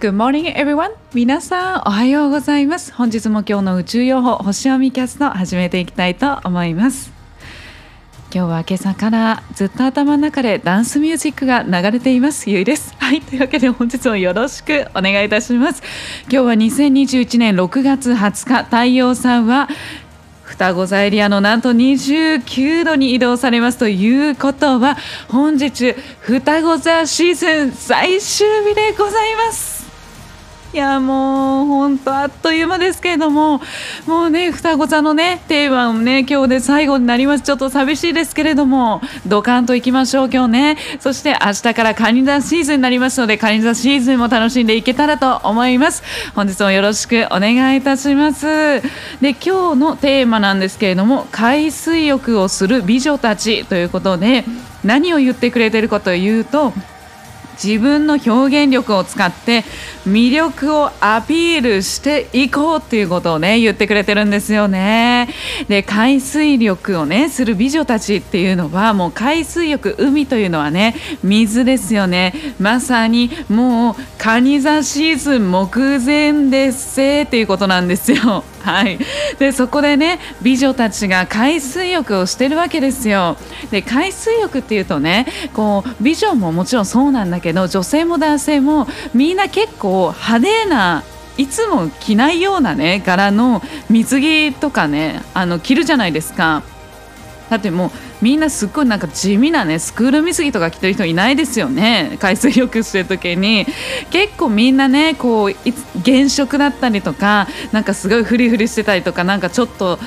Good morning everyone. 皆さんおはようございます。本日も今日の宇宙予報星読みキャスト始めていきたいと思います。今日は今朝からずっと頭の中でダンスミュージックが流れています。ゆいです。はい。というわけで本日もよろしくお願いいたします。今日は2021年6月20日。太陽さんは双子座エリアのなんと29度に移動されますということは本日双子座シーズン最終日でございます。いやもう本当あっという間ですけれどももうね双子座のねテーマをね今日で最後になります。ちょっと寂しいですけれどもドカンといきましょう今日ね。そして明日からカニ座シーズンになりますのでカニ座シーズンも楽しんでいけたらと思います。本日もよろしくお願いいたします。で今日のテーマなんですけれども海水浴をする美女たちということで何を言ってくれてるかというと自分の表現力を使って魅力をアピールしていこうっていうことをね言ってくれてるんですよね。で海水浴をねする美女たちっていうのはもう海水浴海というのはね水ですよねまさにもうカニ座シーズン目前ですせっていうことなんですよ。はい、でそこでね美女たちが海水浴をしてるわけですよ。で海水浴っていうとねこう美女ももちろんそうなんだけど女性も男性もみんな結構派手ないつも着ないようなね柄の水着とかねあの着るじゃないですか。だってもうみんなすっごいなんか地味なねスクール水着とか着てる人いないですよね海水浴してる時に結構みんなねこう原色だったりとかなんかすごいフリフリしてたりとかなんかちょっと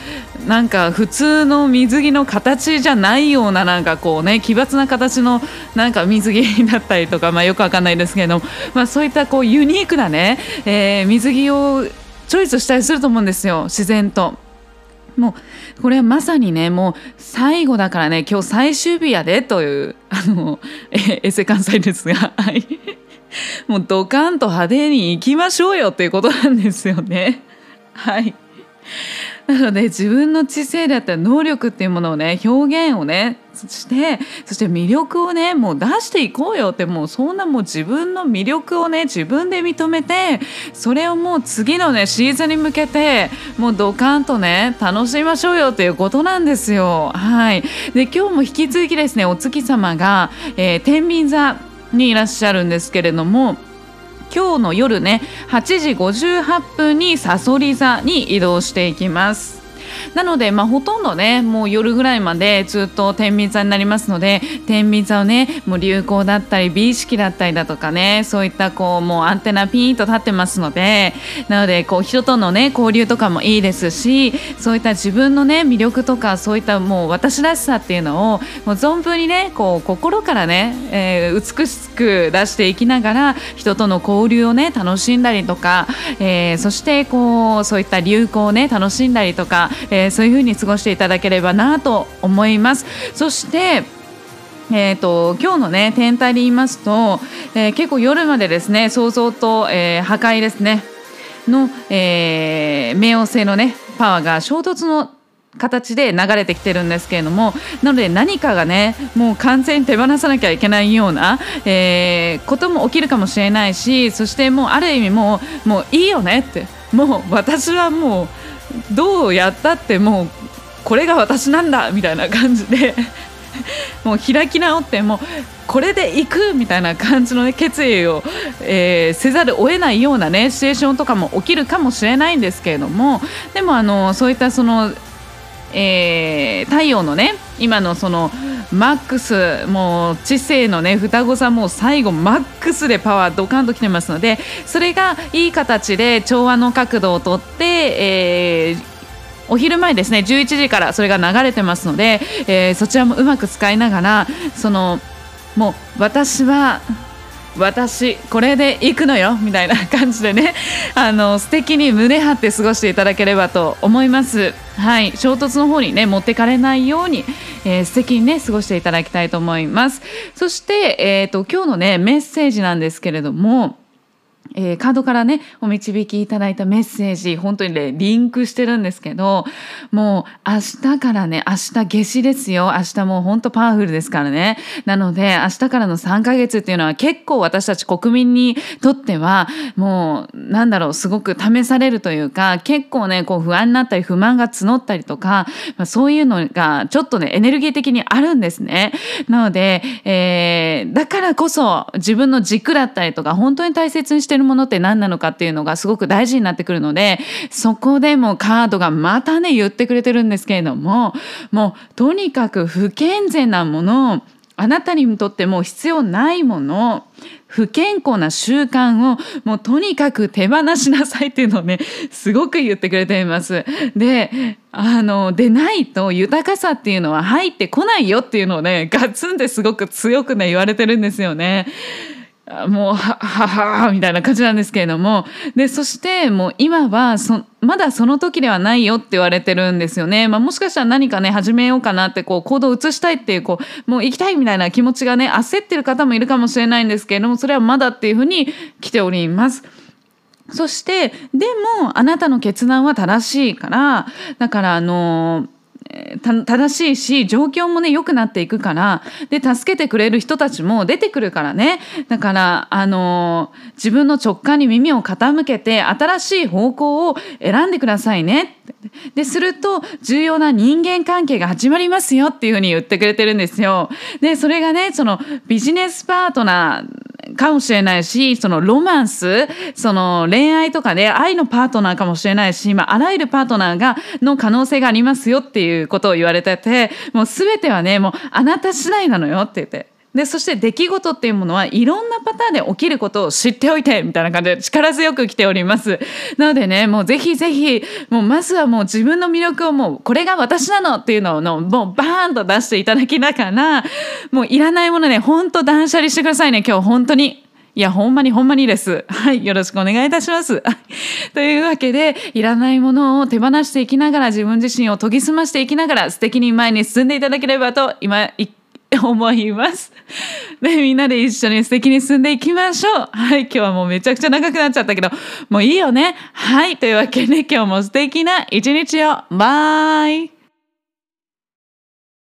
なんか普通の水着の形じゃないようななんかこうね奇抜な形のなんか水着だったりとかまあよくわかんないですけどまあそういったこうユニークなね、えー、水着をチョイスしたりすると思うんですよ自然と。もうこれはまさにねもう最後だからね今日最終日やでというあのえエセ関西ですがはい。もうドカンと派手に行きましょうよということなんですよね。はい。なので自分の知性だったり能力っていうものをね表現をねしてそして魅力をねもう出していこうよってもうそんなもう自分の魅力をね自分で認めてそれをもう次のねシーズンに向けてもうドカンとね楽しみましょうよっていうことなんですよ。はいで今日も引き続きですねお月様が、えー、天秤座にいらっしゃるんですけれども。今日の夜ね8時58分にさそり座に移動していきます。なので、まあ、ほとんどねもう夜ぐらいまでずっと天秤座になりますので天秤座をねもう流行だったり美意識だったりだとかねそういったこうもうアンテナピーンと立ってますのでなのでこう人とのね交流とかもいいですしそういった自分のね魅力とかそういったもう私らしさっていうのをもう存分にねこう心からね、えー、美しく出していきながら人との交流をね楽しんだりとか、えー、そしてこうそういった流行をね楽しんだりとか、えー、そういう風に過ごしていただければなと思います。そしてえーと、今日のね天体で言いますと、えー、結構夜までですね想像と、えー、破壊ですねの、えー、冥王星のねパワーが衝突の形で流れてきてるんですけれどもなので何かがねもう完全に手放さなきゃいけないような、えー、ことも起きるかもしれないしそしてもうある意味もうもういいよねってもう私はもうどうやったってもうこれが私なんだみたいな感じで もう開き直ってもうこれで行くみたいな感じの、ね、決意を、えー、せざるを得ないような、ね、シチュエーションとかも起きるかもしれないんですけれどもでもあのそういったその、えー、太陽のね今のそのマックスもう知性のね双子さんも最後マックスでパワードカンときてますのでそれがいい形で調和の角度をとって、えー、お昼前ですね11時からそれが流れてますので、えー、そちらもうまく使いながらそのもう私は私これで行くのよみたいな感じでねあの素敵に胸張って過ごしていただければと思います。はい衝突の方にね持ってかれないように、えー、素敵にね過ごしていただきたいと思います。そして、えーと、今日のねメッセージなんですけれどもえー、カードからねお導きいただいたメッセージ本当にねリンクしてるんですけどもう明日からね明日夏至ですよ。明日もう本当パワフルですからね。なので明日からの3ヶ月っていうのは結構私たち国民にとってはもうなんだろうすごく試されるというか結構ねこう不安になったり不満が募ったりとか、まあ、そういうのがちょっとねエネルギー的にあるんですね。なので、えー、だからこそ自分の軸だったりとか本当に大切にしてるるものって何なのかっていうのがすごく大事になってくるのでそこでもカードがまたね言ってくれてるんですけれどももうとにかく不健全なものあなたにとっても必要ないもの不健康な習慣をもうとにかく手放しなさいっていうのをねすごく言ってくれています。であのでないと豊かさっていうのは入ってこないよっていうのをねガツンってすごく強くね言われてるんですよね。もうはははみたいな感じなんですけれどもでそしてもう今はそまだその時ではないよって言われてるんですよね、まあ、もしかしたら何かね始めようかなってこう行動を移したいっていうこうもう行きたいみたいな気持ちがね焦ってる方もいるかもしれないんですけれどもそれはまだっていうふうに来ております。そしてでもあなたの決断は正しいからだからあのー正しいし状況もね良くなっていくからで助けてくれる人たちも出てくるからねだからあの自分の直感に耳を傾けて新しい方向を選んでくださいねですると重要な人間関係が始まりますよっていうふうに言ってくれてるんですよ。でそれがねそのビジネスパートナーかもしれないしそのロマンスその恋愛とかで愛のパートナーかもしれないし、まあ、あらゆるパートナーがの可能性がありますよっていうことを言われててもうすべてはねもうあなた次第なのよって言って。でそして出来事っていうものはいろんなパターンで起きることを知っておいてみたいな感じで力強く来ておりますなのでねもうぜひぜひもうまずはもう自分の魅力をもうこれが私なのっていうのをもうバーンと出していただきながらもういらないものねほんと断捨離してくださいね今日本当に。いや、ほんまにほんまにです。はい。よろしくお願いいたします。というわけで、いらないものを手放していきながら、自分自身を研ぎ澄ましていきながら、素敵に前に進んでいただければと、今、一思います。で、みんなで一緒に素敵に進んでいきましょう。はい。今日はもうめちゃくちゃ長くなっちゃったけど、もういいよね。はい。というわけで、今日も素敵な一日を。バイ。